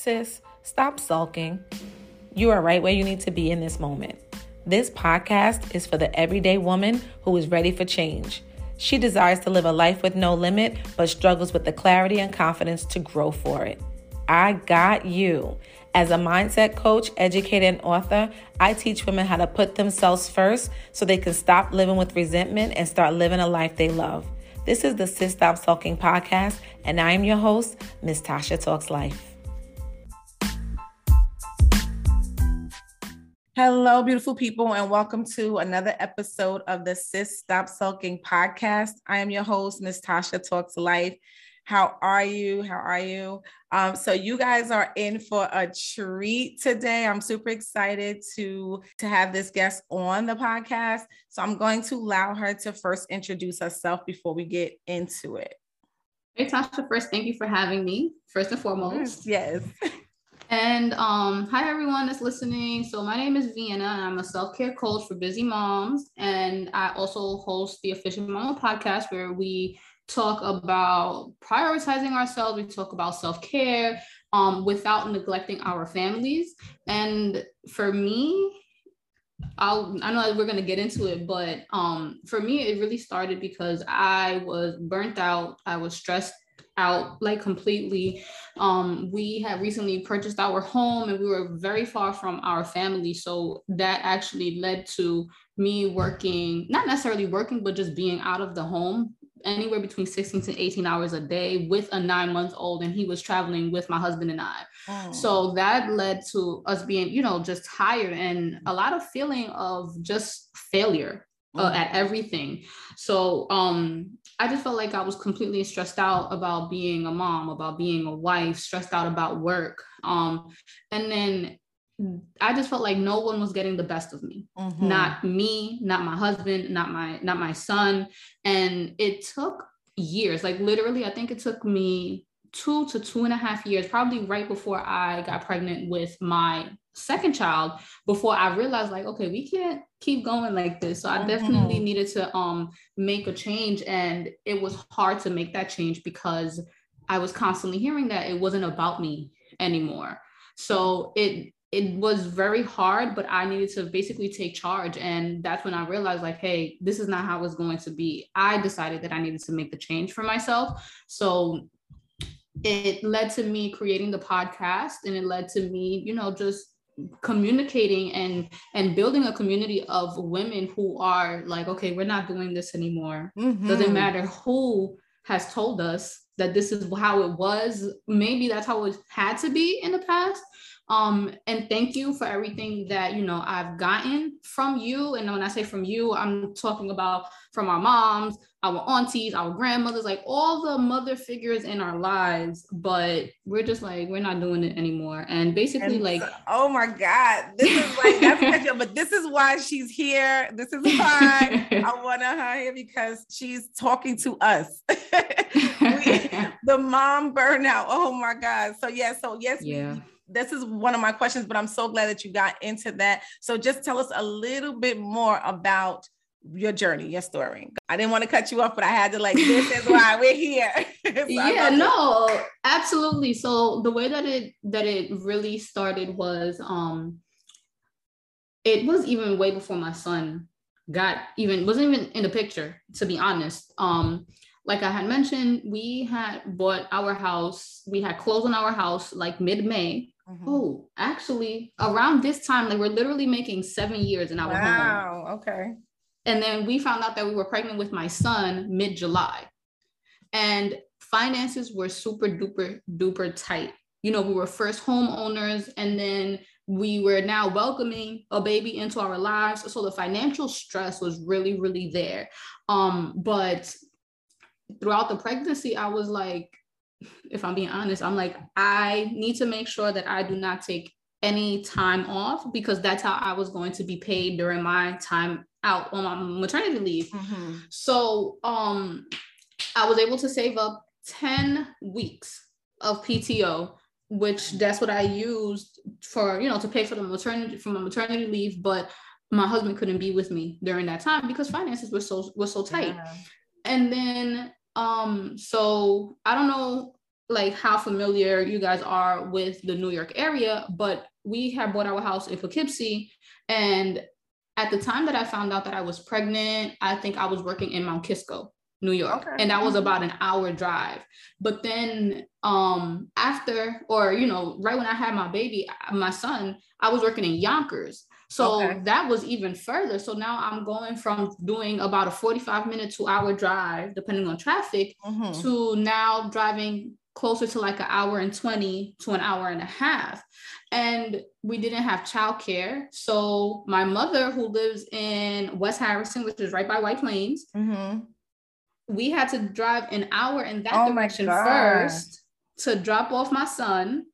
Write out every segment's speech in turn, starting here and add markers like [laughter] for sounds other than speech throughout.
Sis, stop sulking. You are right where you need to be in this moment. This podcast is for the everyday woman who is ready for change. She desires to live a life with no limit, but struggles with the clarity and confidence to grow for it. I got you. As a mindset coach, educator, and author, I teach women how to put themselves first so they can stop living with resentment and start living a life they love. This is the Sis Stop Sulking podcast, and I am your host, Miss Tasha Talks Life. Hello, beautiful people, and welcome to another episode of the Sis Stop Sulking podcast. I am your host, Miss Tasha Talks Life. How are you? How are you? Um, so you guys are in for a treat today. I'm super excited to to have this guest on the podcast. So I'm going to allow her to first introduce herself before we get into it. Hey Tasha, first thank you for having me. First and foremost, yes. [laughs] And um, hi everyone that's listening. So my name is Vienna, and I'm a self-care coach for busy moms, and I also host the Efficient Mama podcast where we talk about prioritizing ourselves. We talk about self-care um, without neglecting our families. And for me, I'll, I know that we're going to get into it, but um, for me, it really started because I was burnt out. I was stressed out like completely. Um, we had recently purchased our home and we were very far from our family. So that actually led to me working, not necessarily working, but just being out of the home anywhere between 16 to 18 hours a day with a nine month old and he was traveling with my husband and i oh. so that led to us being you know just tired and a lot of feeling of just failure uh, at everything. So um, I just felt like I was completely stressed out about being a mom, about being a wife, stressed out about work. Um, and then I just felt like no one was getting the best of me. Mm-hmm. Not me, not my husband, not my not my son. And it took years. Like literally, I think it took me two to two and a half years, probably right before I got pregnant with my second child, before I realized like, okay, we can't keep going like this. So I mm-hmm. definitely needed to um make a change. And it was hard to make that change because I was constantly hearing that it wasn't about me anymore. So it it was very hard, but I needed to basically take charge. And that's when I realized, like, hey, this is not how it's going to be. I decided that I needed to make the change for myself. So it led to me creating the podcast and it led to me, you know, just communicating and and building a community of women who are like okay we're not doing this anymore mm-hmm. doesn't matter who has told us that this is how it was maybe that's how it had to be in the past um and thank you for everything that you know i've gotten from you. And when i say from you i'm talking about from our moms our aunties our grandmothers like all the mother figures in our lives. But we're just like we're not doing it anymore. And basically and like so, [laughs] oh my god this is like that's but this is why she's here. This is why i [laughs] want her here because she's talking to us. [laughs] We, the mom burnout. Oh my god. So yeah so yes yeah. we, this is one of my questions, but I'm so glad that you got into that. So just tell us a little bit more about your journey, your story. I didn't want to cut you off, but I had to like, this is why we're here. [laughs] so yeah, no, absolutely. So the way that it that it really started was um it was even way before my son got even wasn't even in the picture, to be honest. Um like I had mentioned, we had bought our house, we had closed on our house like mid-May Mm-hmm. Oh, actually, around this time, like we're literally making seven years in our wow, home. Wow. Okay. And then we found out that we were pregnant with my son mid July, and finances were super duper duper tight. You know, we were first homeowners, and then we were now welcoming a baby into our lives. So the financial stress was really, really there. Um, but throughout the pregnancy, I was like, if I'm being honest, I'm like, I need to make sure that I do not take any time off because that's how I was going to be paid during my time out on my maternity leave. Mm-hmm. So um I was able to save up 10 weeks of PTO, which that's what I used for, you know, to pay for the maternity for my maternity leave, but my husband couldn't be with me during that time because finances were so were so tight. Yeah. And then um, so I don't know like how familiar you guys are with the New York area, but we had bought our house in Poughkeepsie. And at the time that I found out that I was pregnant, I think I was working in Mount Kisco. New York. Okay. And that was about an hour drive. But then um after or you know, right when I had my baby, my son, I was working in Yonkers. So okay. that was even further. So now I'm going from doing about a 45 minute to hour drive, depending on traffic, mm-hmm. to now driving closer to like an hour and 20 to an hour and a half. And we didn't have childcare. So my mother, who lives in West Harrison, which is right by White Plains, mm-hmm we had to drive an hour in that oh direction first to drop off my son.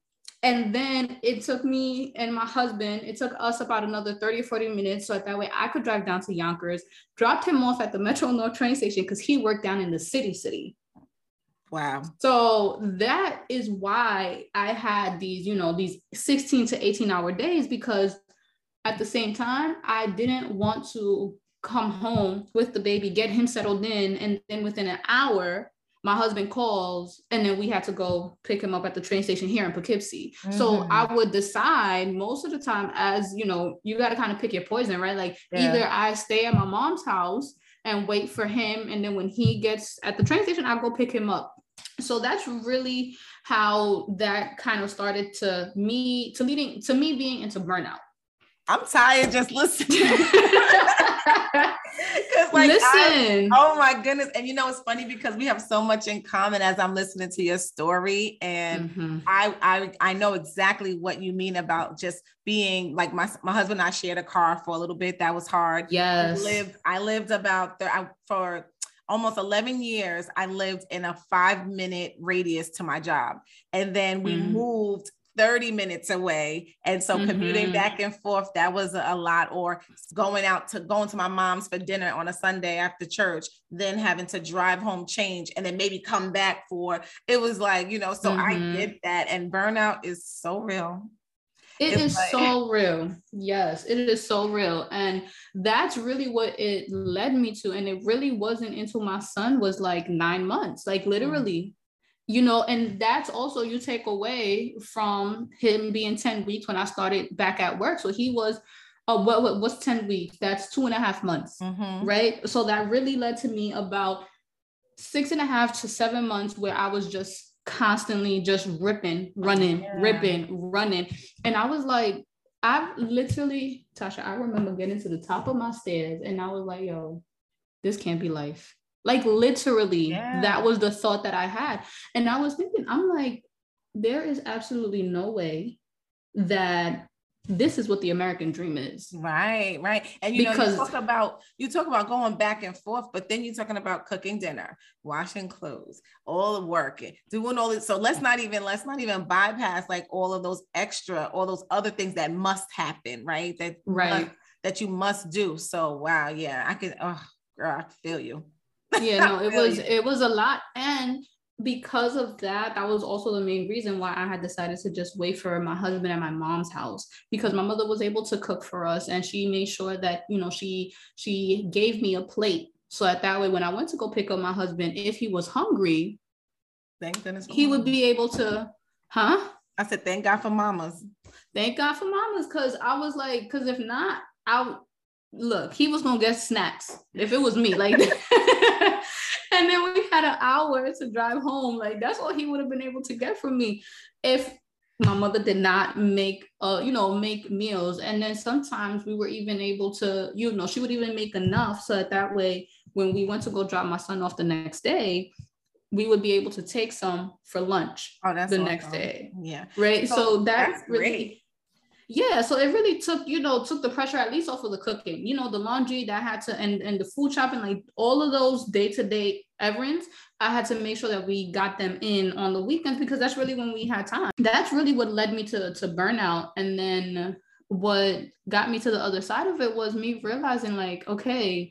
And then it took me and my husband, it took us about another 30 or 40 minutes. So that way I could drive down to Yonkers, dropped him off at the Metro North train station because he worked down in the city city. Wow. So that is why I had these, you know, these 16 to 18 hour days because at the same time, I didn't want to come home with the baby, get him settled in, and then within an hour, my husband calls, and then we had to go pick him up at the train station here in Poughkeepsie. Mm-hmm. So I would decide most of the time, as you know, you got to kind of pick your poison, right? Like yeah. either I stay at my mom's house and wait for him, and then when he gets at the train station, I'll go pick him up. So that's really how that kind of started to me to leading to me being into burnout. I'm tired just listening. [laughs] like, Listen. I, oh my goodness. And you know, it's funny because we have so much in common as I'm listening to your story. And mm-hmm. I, I I know exactly what you mean about just being like my, my husband and I shared a car for a little bit. That was hard. Yes. I lived, I lived about I, for almost 11 years, I lived in a five minute radius to my job. And then we mm. moved 30 minutes away. And so mm-hmm. commuting back and forth, that was a lot. Or going out to going to my mom's for dinner on a Sunday after church, then having to drive home, change, and then maybe come back for it was like, you know, so mm-hmm. I get that. And burnout is so real. It is like- so real. Yes, it is so real. And that's really what it led me to. And it really wasn't until my son was like nine months, like literally you know and that's also you take away from him being 10 weeks when i started back at work. So he was uh, what, what what's 10 weeks? That's two and a half months mm-hmm. right? So that really led to me about six and a half to seven months where i was just constantly just ripping running yeah. ripping running. And i was like i literally tasha i remember getting to the top of my stairs and i was like yo this can't be life like literally, yeah. that was the thought that I had. And I was thinking, I'm like, there is absolutely no way that this is what the American dream is. Right, right. And you because, know, you talk about you talk about going back and forth, but then you're talking about cooking dinner, washing clothes, all the work, doing all this. So let's not even let's not even bypass like all of those extra, all those other things that must happen, right? That right must, that you must do. So wow, yeah, I could. Oh, girl, I feel you yeah no [laughs] it was it was a lot and because of that that was also the main reason why i had decided to just wait for my husband at my mom's house because my mother was able to cook for us and she made sure that you know she she gave me a plate. So that that way when i went to go pick up my husband if he was hungry thank goodness he would be able to huh? I said thank god for mamas. Thank god for mamas because i was like because if not i look he was gonna get snacks if it was me like [laughs] and then we had an hour to drive home. Like that's all he would have been able to get from me if my mother did not make uh you know make meals. And then sometimes we were even able to you know she would even make enough so that that way when we went to go drop my son off the next day we would be able to take some for lunch oh, that's the awesome. next day. Yeah. Right? So, so that's, that's really great yeah so it really took you know took the pressure at least off of the cooking. You know the laundry that had to and and the food shopping like all of those day-to-day errands i had to make sure that we got them in on the weekends because that's really when we had time. That's really what led me to to burnout. And then what got me to the other side of it was me realizing like okay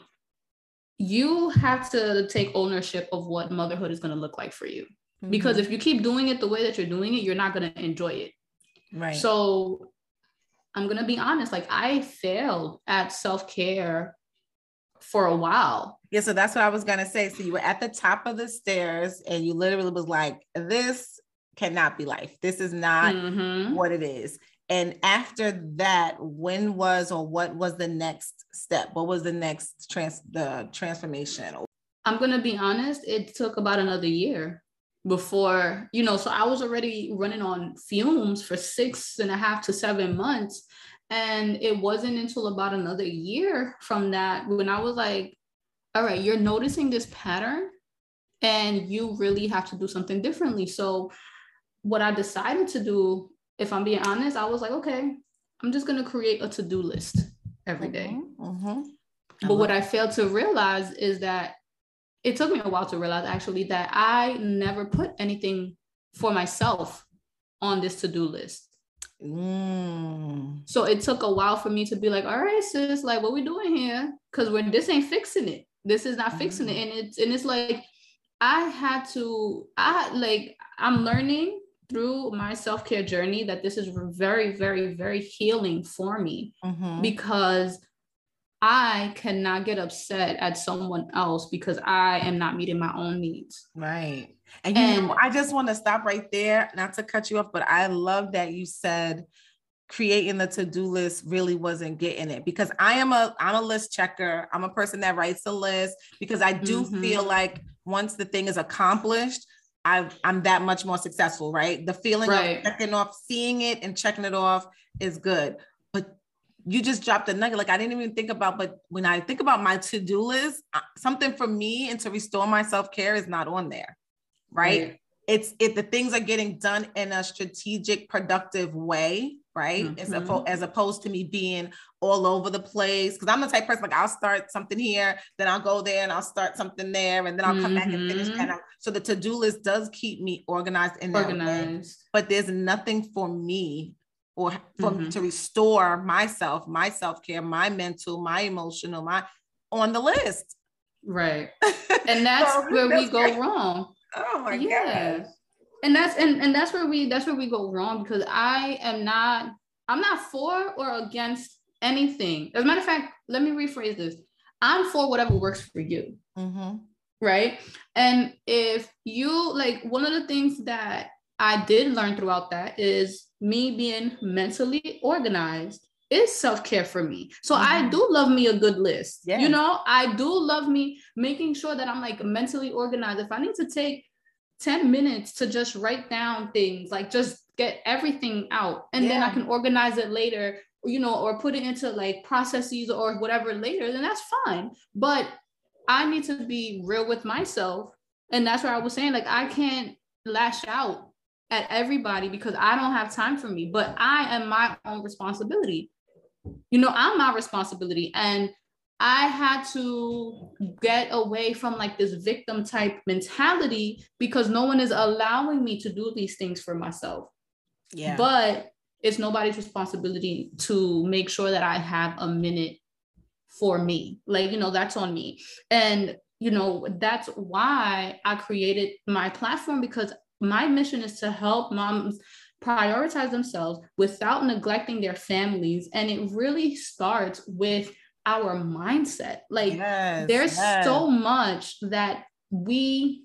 you have to take ownership of what motherhood is going to look like for you. Mm-hmm. because if you keep doing it the way that you're doing it you're not going to enjoy it. Right. So I'm going to be honest, like I failed at self care for a while. Yeah, so that's what I was going to say. So you were at the top of the stairs and you literally was like, this cannot be life. This is not mm-hmm. what it is. And after that, when was or what was the next step? What was the next trans the transformation? I'm gonna be honest, it took about another year before, you know, so I was already running on fumes for six and a half to seven months. And it wasn't until about another year from that when I was like, all right, you're noticing this pattern and you really have to do something differently. So, what I decided to do, if I'm being honest, I was like, okay, I'm just going to create a to do list every day. Mm-hmm. Mm-hmm. But what I failed to realize is that it took me a while to realize actually that I never put anything for myself on this to do list. Mm. So it took a while for me to be like, all right, sis, like what we doing here? Because when this ain't fixing it. This is not mm. fixing it. Mm. And it's and it's like I had to, I like I'm learning through my self-care journey that this is very, very, very healing for me mm-hmm. because I cannot get upset at someone else because I am not meeting my own needs. Right. And, you and, know, I just want to stop right there, not to cut you off, but I love that you said creating the to-do list really wasn't getting it because I am a I'm a list checker. I'm a person that writes a list because I do mm-hmm. feel like once the thing is accomplished, I I'm that much more successful, right? The feeling right. of checking off, seeing it and checking it off is good you just dropped a nugget. Like i didn't even think about but when i think about my to-do list uh, something for me and to restore my self-care is not on there right, it's if the things are getting done in a strategic productive way right? Mm-hmm. as, opposed, as opposed to me being all over the place. Because i'm the type person like i'll start something here then i'll go there and i'll start something there and then i'll come mm-hmm. back and finish and mm-hmm. so the to-do list does keep me organized in organized. But there's nothing for me or for mm-hmm. to restore myself, my self-care, my mental, my emotional, my on the list. Right. [laughs] And that's so, where we go wrong. Oh my yeah. god. And that's and, and that's where we that's where we go wrong because I am not I'm not for or against anything. As a matter of fact, let me rephrase this. I'm for whatever works for you. Mm-hmm. Right. And if you like one of the things that I did learn throughout that is me being mentally organized is self-care for me. So mm-hmm. I do love me a good list. Yes. You know, I do love me making sure that I'm like mentally organized. If I need to take 10 minutes to just write down things, like just get everything out and yeah. then I can organize it later, you know, or put it into like processes or whatever later, then that's fine. But I need to be real with myself. And that's where I was saying, like, I can't lash out at everybody because I don't have time for me, but I am my own responsibility. You know, I'm my responsibility. And I had to get away from like this victim type mentality because no one is allowing me to do these things for myself. Yeah. But it's nobody's responsibility to make sure that I have a minute for me. Like, you know, that's on me. And, you know, that's why I created my platform because my mission is to help moms prioritize themselves without neglecting their families. And it really starts with our mindset. Like yes, there's yes. so much that we,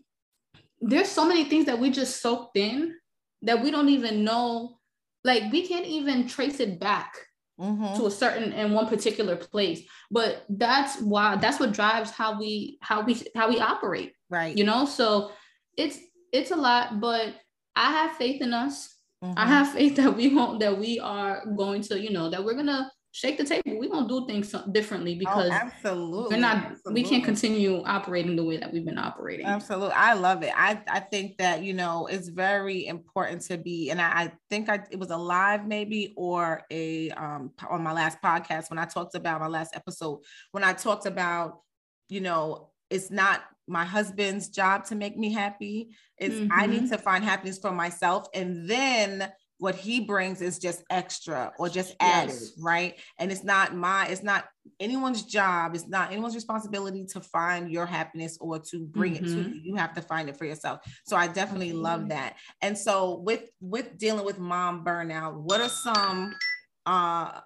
there's so many things that we just soaked in that we don't even know. Like we can't even trace it back Mm-hmm. to a certain in one particular place but that's why that's what drives how we how we how we operate right you know so it's it's a lot, but I have faith in us. Mm-hmm. I have faith [laughs] that we won't that we are going to, you know, that we're gonna shake the table. We're gonna do things differently oh, because oh, absolutely we're not absolutely. we can't continue operating the way that we've been operating. Absolutely. I love it. I, I think that you know it's very important to be, and I, I think I it was a live maybe or a um on my last podcast when I talked about my last episode when I talked about, you know, it's not my husband's job to make me happy. It's mm-hmm. I need mm-hmm. to find happiness for myself. And then what he brings is just extra or just added, yes. right? And it's not my, it's not anyone's job, it's not anyone's responsibility to find your happiness or to bring mm-hmm. it to mm-hmm. you. You have to find it for yourself. So I definitely mm-hmm. love that. And so with with dealing with mom burnout, what are some uh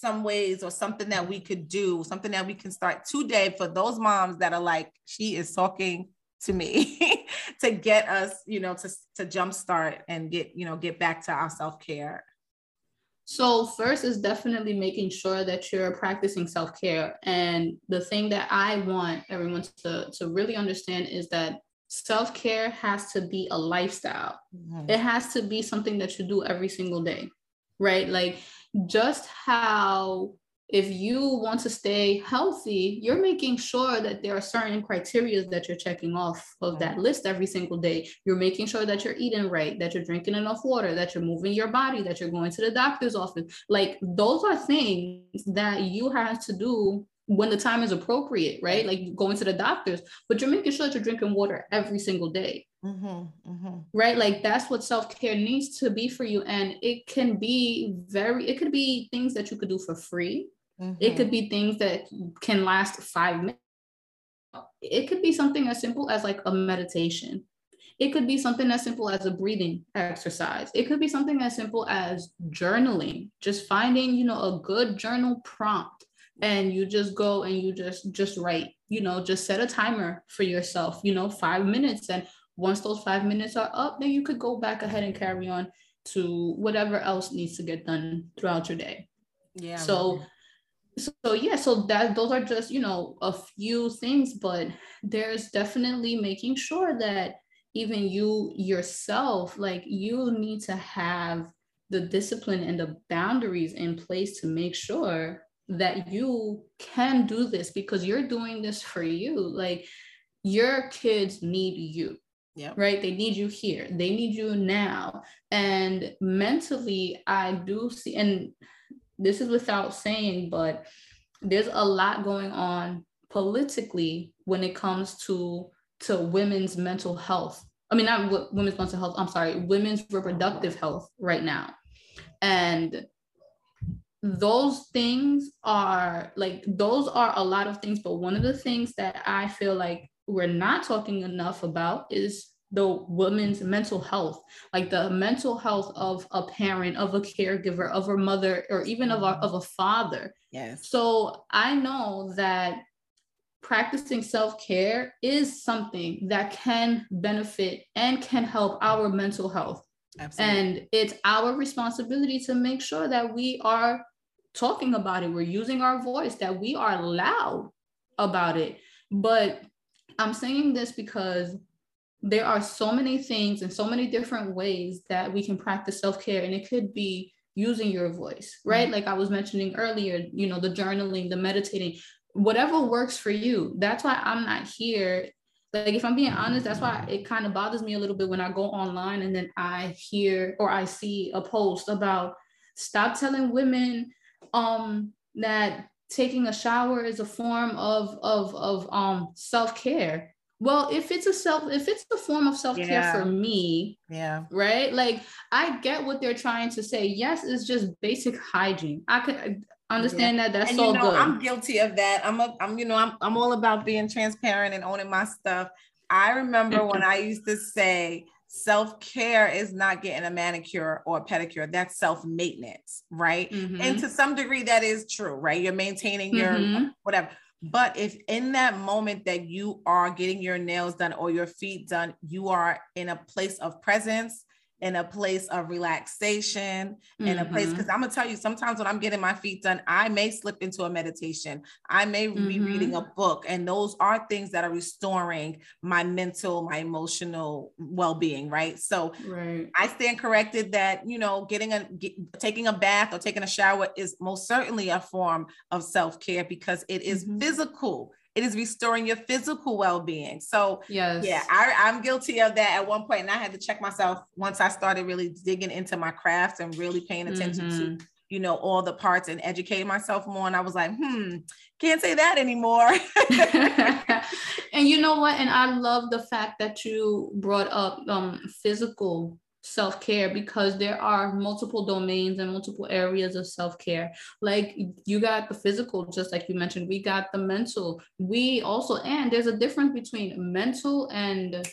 some ways or something that we could do, something that we can start today for those moms that are like, she is talking to me [laughs] to get us, you know, to to jumpstart and get, you know, get back to our self-care? So first is definitely making sure that you're practicing self-care. And the thing that I want everyone to, to really understand is that self-care has to be a lifestyle. Mm-hmm. It has to be something that you do every single day. Right? Like just how if you want to stay healthy, you're making sure that there are certain criteria that you're checking off of that list every single day. You're making sure that you're eating right, that you're drinking enough water, that you're moving your body, that you're going to the doctor's office. Like those are things that you have to do when the time is appropriate, right? Like going to the doctors, but you're making sure that you're drinking water every single day. Mm-hmm, mm-hmm. Right. Like that's what self care needs to be for you. And it can be very, it could be things that you could do for free Mm-hmm. It could be things that can last five minutes. It could be something as simple as like a meditation. It could be something as simple as a breathing exercise. It could be something as simple as journaling, just finding, you know, a good journal prompt and you just go and you just just write, you know, just set a timer for yourself, you know, 5 minutes and once those 5 minutes are up, then you could go back ahead and carry on to whatever else needs to get done throughout your day. Yeah. So so yeah so that those are just you know a few things but there's definitely making sure that even you yourself like you need to have the discipline and the boundaries in place to make sure that you can do this because you're doing this for you. Like your kids need you yeah right? They need you here. They need you now. And mentally i do see and this is without saying, but there's a lot going on politically when it comes to to women's mental health. I mean, not women's mental health. I'm sorry, women's reproductive health right now, and those things are like those are a lot of things. But one of the things that I feel like we're not talking enough about is the woman's mental health, like the mental health of a parent, of a caregiver, of a mother, or even of a, of a father. Yes. So I know that practicing self care is something that can benefit and can help our mental health. Absolutely. And it's our responsibility to make sure that we are talking about it, we're using our voice, that we are loud about it. But I'm saying this because there are so many things and so many different ways that we can practice self-care and it could be using your voice right mm-hmm. like i was mentioning earlier you know the journaling the meditating whatever works for you that's why i'm not here like if i'm being honest that's why it kind of bothers me a little bit when i go online and then i hear or i see a post about stop telling women um that taking a shower is a form of of of um self-care. Well if it's a self if it's a form of self-care yeah. for me yeah. right? Like i get what they're trying to say. Yes it's just basic hygiene. I could understand yeah. that that's and, all you know, good. I'm guilty of that. I'm a, i'm you know I'm, I'm all about being transparent and owning my stuff. I remember [laughs] when i used to say self-care is not getting a manicure or a pedicure that's self-maintenance right mm-hmm. and to some degree that is true right you're maintaining your mm-hmm. whatever but if in that moment that you are getting your nails done or your feet done, you are in a place of presence in a place of relaxation, mm-hmm. in a place. Because mm-hmm. I'm gonna tell you, sometimes when I'm getting my feet done, I may slip into a meditation. I may mm-hmm. be reading a book, and those are things that are restoring my mental, my emotional well-being. Right. So right. I stand corrected that you know, getting a get, taking a bath or taking a shower is most certainly a form of self-care because it is mm-hmm. physical it is restoring your physical well-being. So yes. Yeah I, i'm guilty of that at one point and i had to check myself once i started really digging into my craft and really paying attention mm-hmm. to you know all the parts and educating myself more and i was like hmm can't say that anymore. [laughs] And you know what? And i love the fact that you brought up um physical self care because there are multiple domains and multiple areas of self care. Like you got the physical, just like you mentioned, we got the mental. We also, and there's a difference between mental and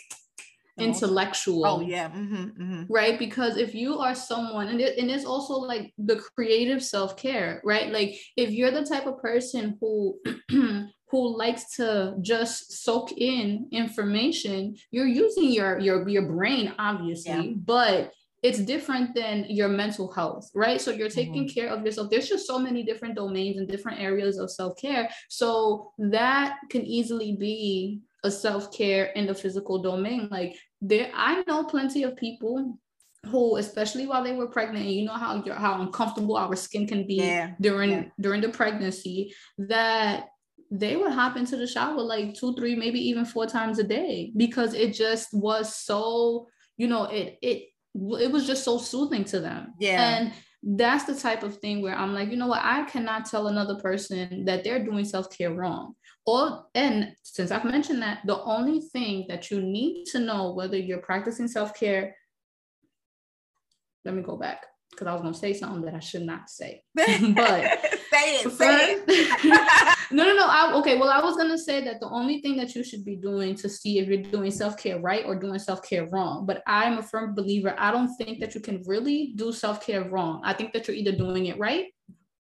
intellectual. Oh yeah, mm-hmm, mm-hmm. right. Because if you are someone, and it, and it's also like the creative self care, right? Like if you're the type of person who [clears throat] who likes to just soak in information, you're using your your your brain obviously, yeah. but it's different than your mental health, right? So you're taking mm-hmm. care of yourself. There's just so many different domains and different areas of self-care. So that can easily be a self-care in the physical domain. Like there, I know plenty of people who, especially while they were pregnant, and you know how how uncomfortable our skin can be yeah. during yeah. during the pregnancy, that they would hop into the shower like two, three, maybe even four times a day because it just was so, you know, it it it was just so soothing to them. Yeah. And that's the type of thing where I'm like, you know what, I cannot tell another person that they're doing self-care wrong. Or and since I've mentioned that, the only thing that you need to know whether you're practicing self-care, let me go back because I was gonna say something that I should not say. [laughs] but say it, say it. [laughs] no, no, no. I, okay, well, I was gonna say that the only thing that you should be doing to see if you're doing self-care right or doing self-care wrong. But I'm a firm believer. I don't think that you can really do self-care wrong. I think that you're either doing it right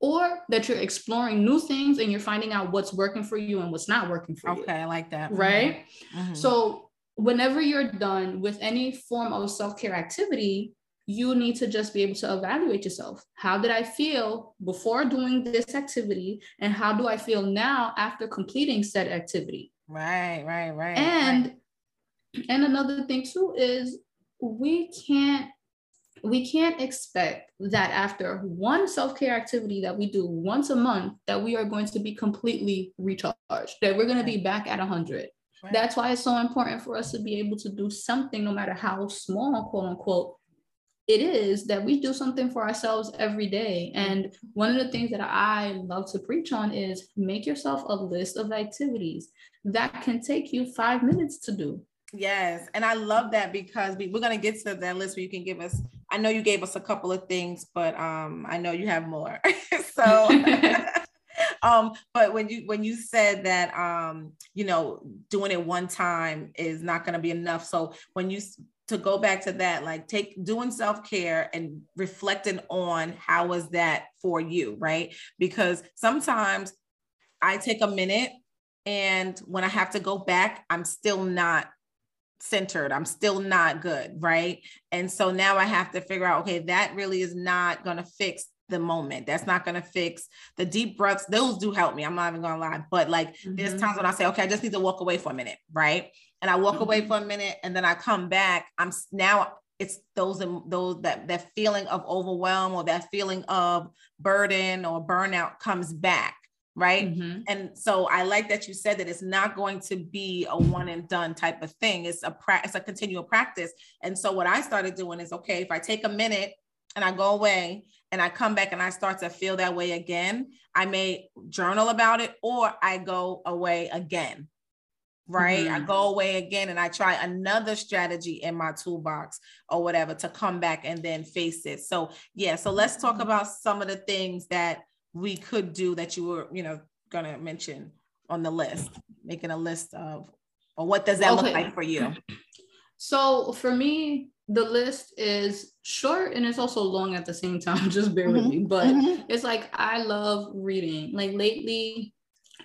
or that you're exploring new things and you're finding out what's working for you and what's not working for okay, you. Okay, I like that. Right. Mm-hmm. So whenever you're done with any form of self-care activity you need to just be able to evaluate yourself. How did I feel before doing this activity? And how do I feel now after completing said activity? Right, right, right. And right. and another thing too is we can't we can't expect that after one self-care activity that we do once a month that we are going to be completely recharged that we're going to be back at 100 right. that's why it's so important for us to be able to do something no matter how small quote unquote it is that we do something for ourselves every day. And one of the things that I love to preach on is make yourself a list of activities that can take you five minutes to do. Yes. And I love that because we, are going to get to that list where you can give us, I know you gave us a couple of things, but um, I know you have more. [laughs] so, [laughs] um, but when you, when you said that, um, you know, doing it one time is not going to be enough. So when you to go back to that like take doing self-care and reflecting on how was that for you right because sometimes i take a minute and when i have to go back i'm still not centered i'm still not good right and so now i have to figure out okay that really is not going to fix the moment. That's not going to fix the deep breaths. Those do help me. I'm not even going to lie. But like mm-hmm. there's times when I say, okay, I just need to walk away for a minute. Right and I walk mm-hmm. away for a minute and then I come back, I'm now it's those those that that feeling of overwhelm or that feeling of burden or burnout comes back right mm-hmm. and so i like that you said that it's not going to be a one and done type of thing it's a pra- it's a continual practice and so what i started doing is okay if i take a minute and i go away and i come back and i start to feel that way again i may journal about it or i go away again right? Mm-hmm. I go away again and I try another strategy in my toolbox or whatever to come back and then face it. So, yeah, so let's talk mm-hmm. about some of the things that we could do that you were, you know, going to mention on the list, making a list of, or what does that okay. look like for you? So, for me, the list is short and it's also long at the same time, [laughs] just bear mm-hmm. with me. But mm-hmm. it's like I love reading. Like lately,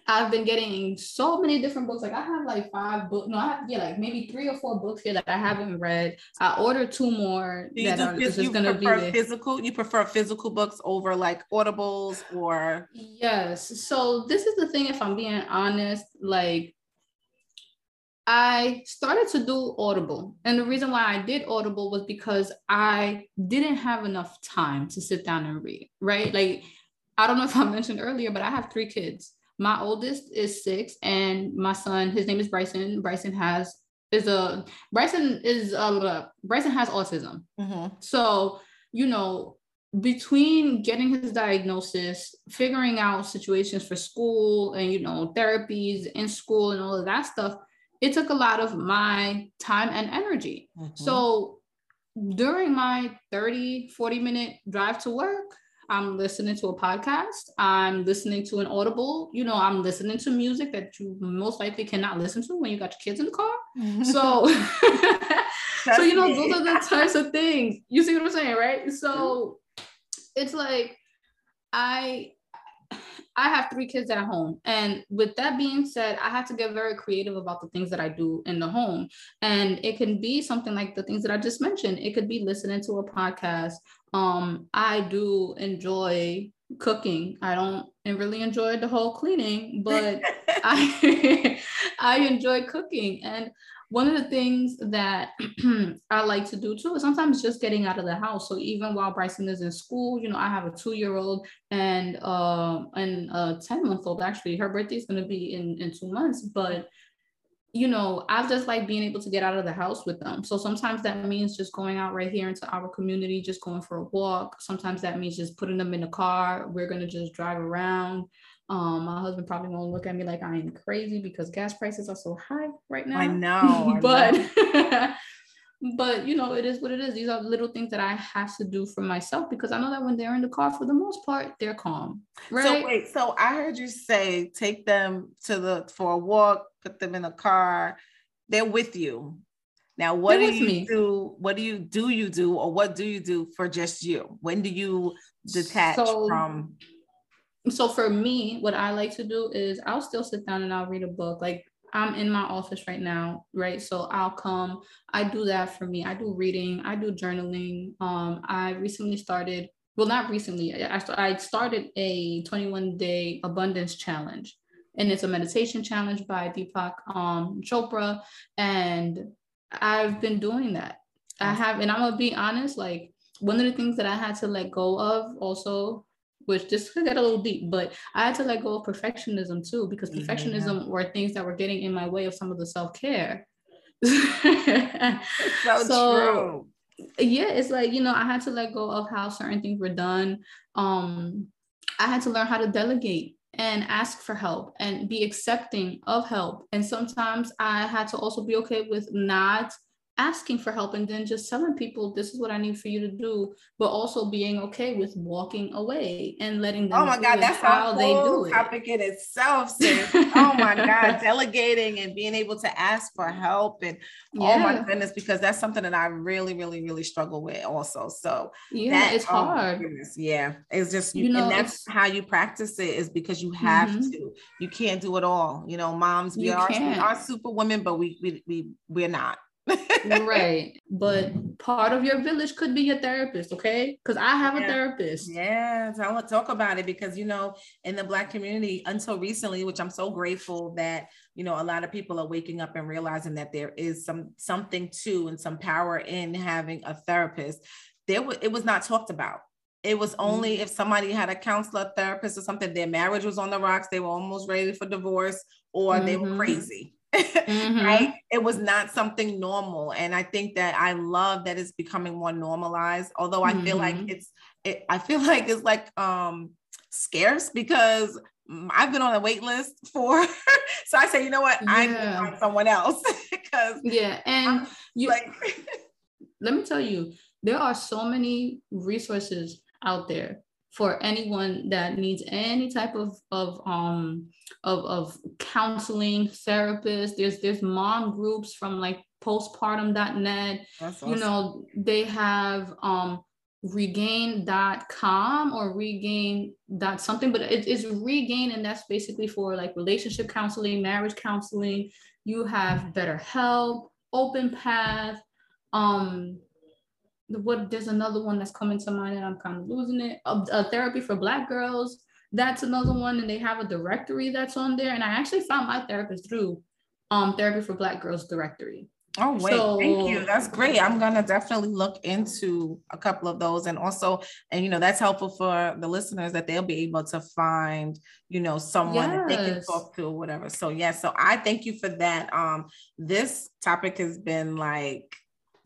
I've been getting so many different books. Like I have like five books. No, I have yeah, like maybe three or four books here that I haven't read. I ordered two more Do that are just gonna be there. physical. You prefer physical books over like audibles or yes. So this is the thing. If I'm being honest, like I started to do Audible. And the reason why I did Audible was because I didn't have enough time to sit down and read, right? Like, I don't know if I [laughs] mentioned earlier, but I have three kids. My oldest is six, and my son, his name is Bryson. Bryson has is a Bryson is a Bryson has autism. Mm-hmm. So you know between getting his diagnosis, figuring out situations for school and you know therapies in school and all of that stuff, it took a lot of my time and energy. Mm-hmm. So during my 30, 40 minute drive to work, I'm listening to a podcast. I'm listening to an audible. You know, I'm listening to music that you most likely cannot listen to when you got your kids in the car. Mm-hmm. So, [laughs] [laughs] so you know, those are the types of things. You see what I'm saying, right? So it's like I I have three kids at home. And with that being said, I have to get very creative about the things that I do in the home. And it can be something like the things that I just mentioned. It could be listening to a podcast. Um, I do enjoy cooking. I don't really enjoy the whole cleaning, but [laughs] I [laughs] I enjoy cooking. And one of the things that [clears throat] I like to do too is sometimes just getting out of the house. So even while Bryson is in school, you know, I have a two-year-old and uh, and a 10-month-old actually. Her birthday is gonna be in, in two months, but you know, I just like being able to get out of the house with them. So sometimes that means just going out right here into our community, just going for a walk. Sometimes that means just putting them in the car. We're gonna just drive around. Um, my husband probably won't look at me like I am crazy because gas prices are so high right now. I [laughs] know, but. [laughs] but you know, it is what it is. These are little things that I have to do for myself because I know that when they're in the car, for the most part, they're calm. Right. So wait, so I heard you say take them to the for a walk, put them in a car. They're with you. Now, what do you me. do? What do you do? You do, or what do you do for just you? When do you detach so, from so for me, what I like to do is I'll still sit down and I'll read a book. Like I'm in my office right now, right? So I'll come. I do that for me. I do reading. I do journaling. Um, I recently started. Well, not recently. I, I started a 21 day abundance challenge, and it's a meditation challenge by Deepak um, Chopra, and I've been doing that. I have, and I'm gonna be honest. Like one of the things that I had to let go of also which just could get a little deep, but I had to let go of perfectionism too, because perfectionism yeah. were things that were getting in my way of some of the self-care. so, [laughs] so true. Yeah, it's like, you know, I had to let go of how certain things were done. Um, I had to learn how to delegate and ask for help and be accepting of help. And sometimes I had to also be okay with not asking for help and then just telling people this is what I need for you to do, but also being okay with walking away and letting them. Oh my God, that's how they do it. Topic in itself, [laughs] sis. oh my God, delegating and being able to ask for help and yeah. oh my goodness, because that's something that I really, really, really struggle with also. So yeah, that, it's oh hard. Goodness, yeah, it's just you, you know, and that's how you practice it is because you have mm-hmm. to. You can't do it all. You know, moms, we you are we are super women, but we we we we're not right. [laughs] But part of your village could be your therapist, okay? Because I have yeah. a therapist. Yeah, I want to talk about it because you know, in the black community, until recently, which I'm so grateful that you know a lot of people are waking up and realizing that there is some something to and some power in having a therapist. There was it was not talked about. It was only mm-hmm. if somebody had a counselor, therapist, or something, their marriage was on the rocks, they were almost ready for divorce, or mm-hmm. they were mm-hmm. crazy mm-hmm. [laughs] right? It was not something normal. And I think that I love that it's becoming more normalized, although I mm-hmm. feel like mm-hmm. it's, it, I feel [laughs] like it's like um scarce because I've been on a wait list for, [laughs] so I say, you know what, yeah. I need find someone else because yeah, and I'm you like, let me tell you, there are so many resources out there for anyone that needs any type of of um of, of counseling therapist. There's there's mom groups from like postpartum.net awesome. you know they have um regain.com or regain dot something but it is regain and that's basically for like relationship counseling marriage counseling. You have BetterHelp open path um what there's another one that's coming to mind and I'm kind of losing it. A, a, therapy for black girls. That's another one, and they have a directory that's on there. And I actually found my therapist through um therapy for black girls directory. Oh wait, so, thank you. That's great. I'm gonna definitely look into a couple of those, and also, and you know, that's helpful for the listeners that they'll be able to find, you know, someone yes. that they can talk to or whatever. So yeah, so I thank you for that. Um, this topic has been like [laughs]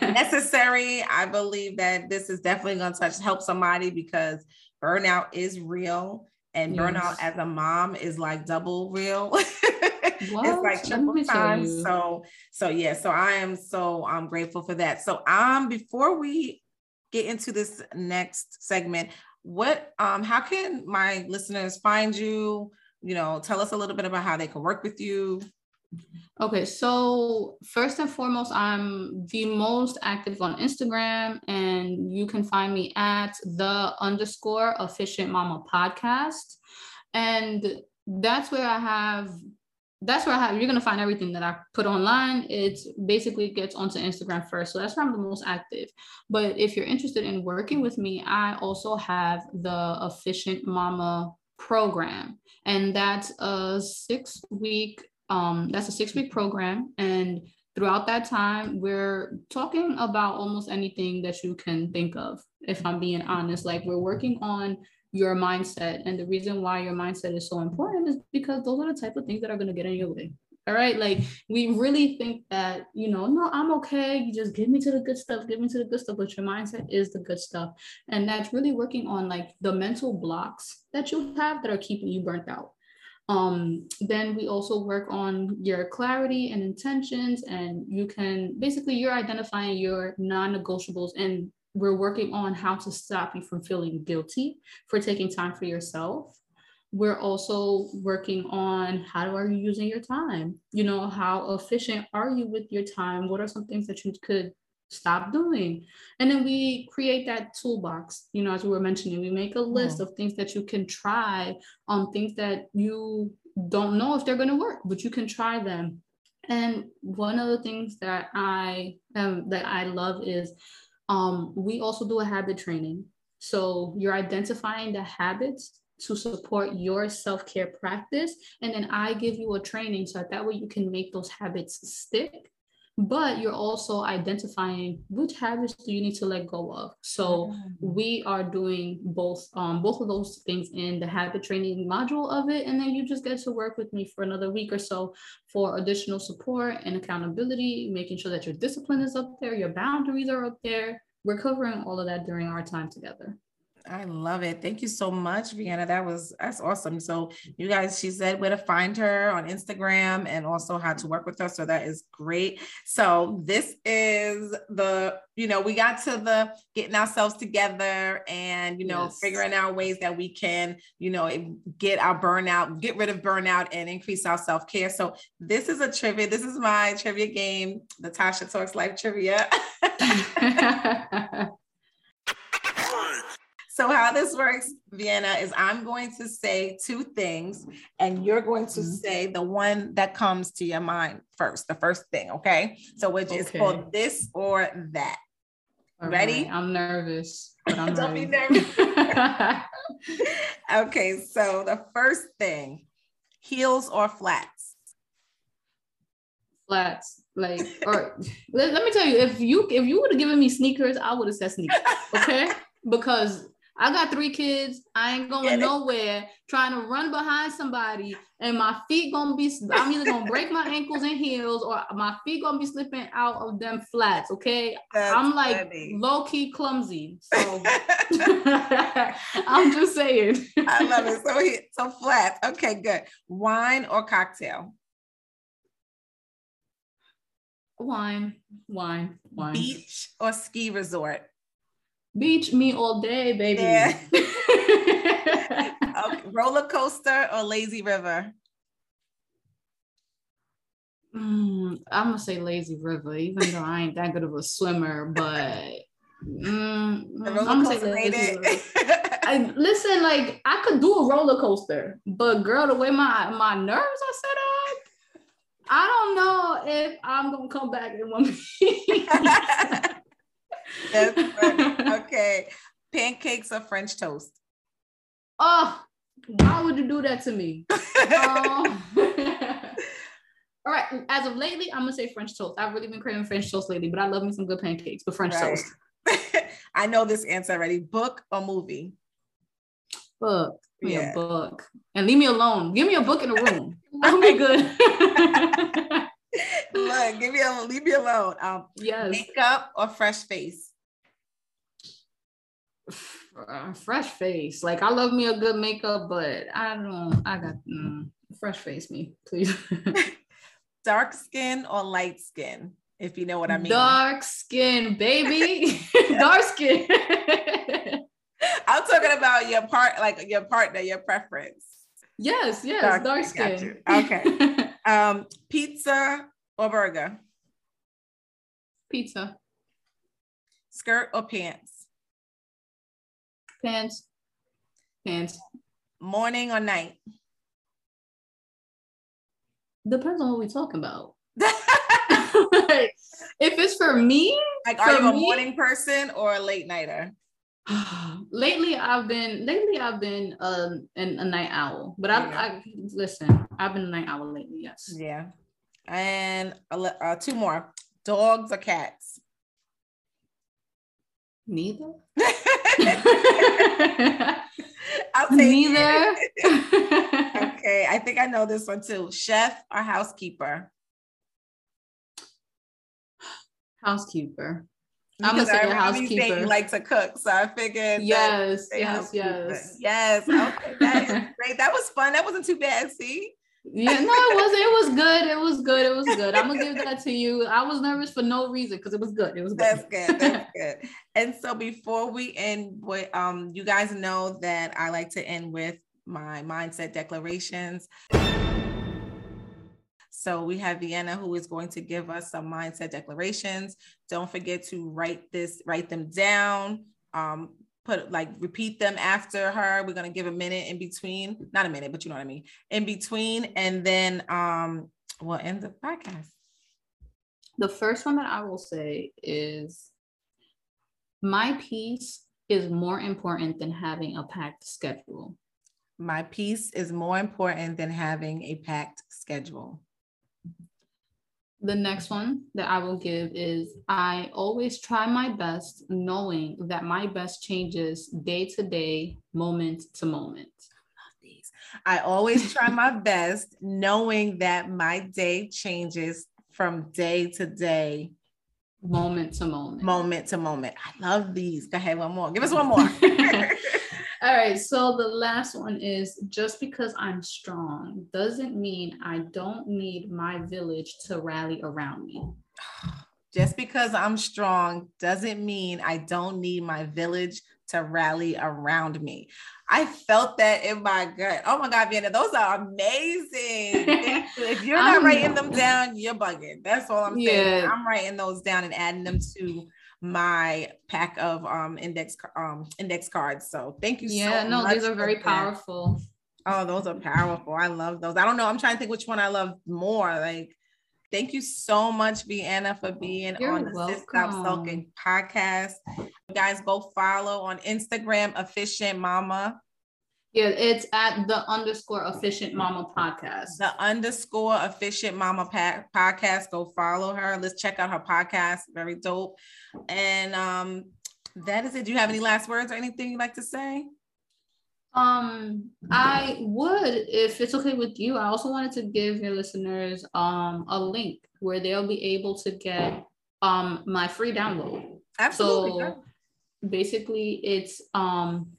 necessary. I believe that this is definitely going to touch help somebody because burnout is real, and yes. burnout as a mom is like double real. [laughs] it's like triple times. So, so yeah. So I am so I'm um, grateful for that. So um, before we get into this next segment, what um, how can my listeners find you? You know, tell us a little bit about how they can work with you. Okay, so first and foremost, I'm the most active on Instagram, and you can find me at the underscore efficient mama podcast. And that's where I have that's where I have you're gonna find everything that I put online. It basically gets onto Instagram first. So that's where I'm the most active. But if you're interested in working with me, I also have the efficient mama program. And that's a six week um, that's a six week program. And throughout that time, we're talking about almost anything that you can think of, if I'm being honest. Like we're working on your mindset. And the reason why your mindset is so important is because those are the type of things that are going to get in your way. All right. Like we really think that, you know, no, I'm okay. You just give me to the good stuff, give me to the good stuff. But your mindset is the good stuff. And that's really working on like the mental blocks that you have that are keeping you burnt out. Um, then we also work on your clarity and intentions, and you can basically you're identifying your non-negotiables, and we're working on how to stop you from feeling guilty for taking time for yourself. We're also working on how are you using your time? You know, how efficient are you with your time? What are some things that you could stop doing. And then we create that toolbox you know as we were mentioning we make a list of things that you can try on um, things that you don't know if they're going to work but you can try them. And one of the things that i um, that i love is um, we also do a habit training. So you're identifying the habits to support your self-care practice and then i give you a training so that way you can make those habits stick but you're also identifying which habits do you need to let go of. So mm-hmm. we are doing both um, both of those things in the habit training module of it and then you just get to work with me for another week or so for additional support and accountability making sure that your discipline is up there your boundaries are up there. We're covering all of that during our time together I love it. Thank you so much, Vienna. That was that's awesome. So you guys, she said where to find her on Instagram and also how to work with her. So that is great. So this is the, you know, we got to the getting ourselves together and you know, yes. figuring out ways that we can, you know, get our burnout, get rid of burnout and increase our self-care. So this is a trivia. This is my trivia game, the Tasha Talks Life Trivia. [laughs] [laughs] [laughs] So, how this works, Vienna, is I'm going to say two things, and you're going to mm-hmm. say the one that comes to your mind first, the first thing. Okay. So, which okay. is called this or that. All Ready? Right. I'm nervous. but I'm [laughs] Don't ready. be nervous. [laughs] okay. So, the first thing heels or flats? Flats like or [laughs] let, let me tell you if you if you would have given me sneakers i would have said sneakers okay because I got three kids. I ain't going nowhere trying to run behind somebody, and my feet gonna be. I'm either gonna break my ankles and heels, or my feet gonna be slipping out of them flats. Okay, That's I'm like funny. low key clumsy. So [laughs] I'm just saying. I love it. So he, so flats. Okay, good. Wine or cocktail? Wine, wine, wine. Beach or ski resort? Beach me all day, baby. Yeah. [laughs] okay. Roller coaster or lazy river? Mm, I'm gonna say lazy river, even though I ain't that good of a swimmer, but mm, [laughs] I'm gonna say lazy river. [laughs] I, listen, like I could do a roller coaster, but girl, the way my my nerves are set up, I don't know if I'm gonna come back in one funny. [laughs] Okay. Pancakes or French toast? Oh, why would you do that to me? um, [laughs] [laughs] all right. As of lately, I'm gonna say French toast. I've really been craving French toast lately, but I love me some good pancakes, but French right. toast. I know this answer already. Book or movie? Book. Give me yeah. a book. And leave me alone. Give me a book in a room. That'll be good. Look, give me a leave me alone. Um, yes. Makeup or fresh face? Uh, fresh face. Like I love me a good makeup, but I don't. I got mm, fresh face. Me, please. [laughs] Dark skin or light skin, if you know what I mean. Dark skin, baby. [laughs] Dark skin. [laughs] I'm talking about your part, like your partner, your preference. Yes, yes, dark, dark skin. Okay. Um, pizza or burger? Pizza. Skirt or pants? Pants. Pants. Morning or night? Depends on what we're talking about. [laughs] [laughs] if it's for me, like, are you a me, morning person or a late nighter? [sighs] lately, I've been lately I've been um an, a night owl, but I, yeah. I listen. I've been a night owl lately. Yes. Yeah, and uh, two more: dogs or cats. Neither. [laughs] I'll [laughs] take neither. [laughs] [laughs] okay, I think I know this one too. Chef or housekeeper? [gasps] Housekeeper. I'm gonna say housekeeper. You, you like to cook, so I figured. Yes, yes, yes, yes. Okay, that is great. That was fun. That wasn't too bad. See. Yeah, no, it was. It was good. It was good. It was good. I'm gonna give that to you. I was nervous for no reason because it was good. It was good. That's good. That's good. And so before we end, with um, you guys know that I like to end with my mindset declarations. So we have Vienna who is going to give us some mindset declarations. Don't forget to write this, write them down. Um, put like repeat them after her. We're gonna give a minute in between, not a minute, but you know what I mean, in between, and then um we'll end the podcast. The first one that I will say is my peace is more important than having a packed schedule. My peace is more important than having a packed schedule. The next one that I will give is I always try my best, knowing that my best changes day to day, moment to moment. I love these. I always try my [laughs] best, knowing that my day changes from day to day, moment to moment. Moment to moment. I love these. Go ahead, one more. Give us one [laughs] more. [laughs] All right. So the last one is just because I'm strong doesn't mean I don't need my village to rally around me. [sighs] Just because I'm strong doesn't mean I don't need my village to rally around me. I felt that in my gut. Oh my God, Vienna, those are amazing. [laughs] if you're not writing them down, you're bugging. That's all I'm saying. Yeah. I'm writing those down and adding them to my pack of um index um index cards. So thank you yeah, so no, these are very powerful. Oh, those are powerful. I love those. I don't know. I'm trying to think which one I love more. Like, thank you so much, Vienna, for being You're on the welcome. Stop Sulking podcast. You guys go follow on Instagram, Efficient Mama. Yeah, it's at the underscore efficient mama podcast. The underscore efficient mama pa- podcast. Go follow her. Let's check out her podcast. Very dope. And um, that is it. Do you have any last words or anything you'd like to say? Um, I would, if it's okay with you. I also wanted to give your listeners um a link where they'll be able to get um my free download. Absolutely. So basically, it's um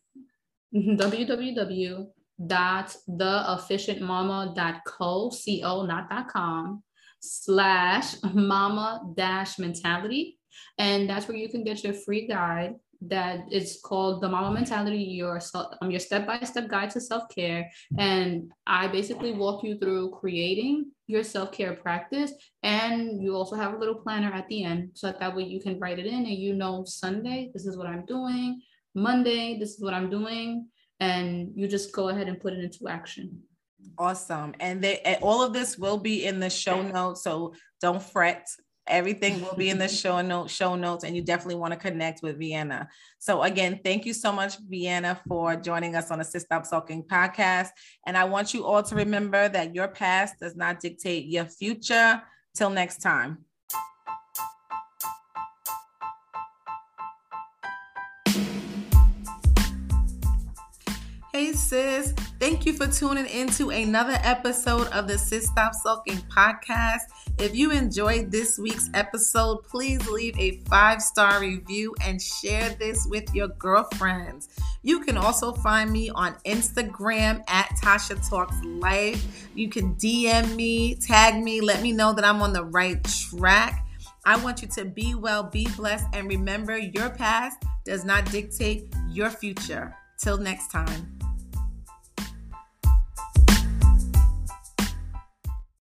www.theefficientmama.co, co, not .com, slash mama dash mentality. And that's where you can get your free guide that is called the mama mentality your um, your step-by-step guide to self-care. And i basically walk you through creating your self-care practice. And you also have a little planner at the end so that way you can write it in and you know sunday this is what i'm doing Monday, this is what I'm doing. And you just go ahead and put it into action. Awesome. And they, all of this will be in the show notes. So don't fret. Everything will be in the show [laughs] notes, show notes, and you definitely want to connect with Vienna. So again, thank you so much, Vienna, for joining us on the Sis Stop Sulking podcast. And I want you all to remember that your past does not dictate your future. Till next time. Sis. Thank you for tuning into another episode of the Sis Stop Sulking podcast. If you enjoyed this week's episode, please leave a five star review and share this with your girlfriends. You can also find me on Instagram at Tasha Talks Life. You can DM me, tag me, let me know that I'm on the right track. I want you to be well, be blessed, and remember your past does not dictate your future. Till next time.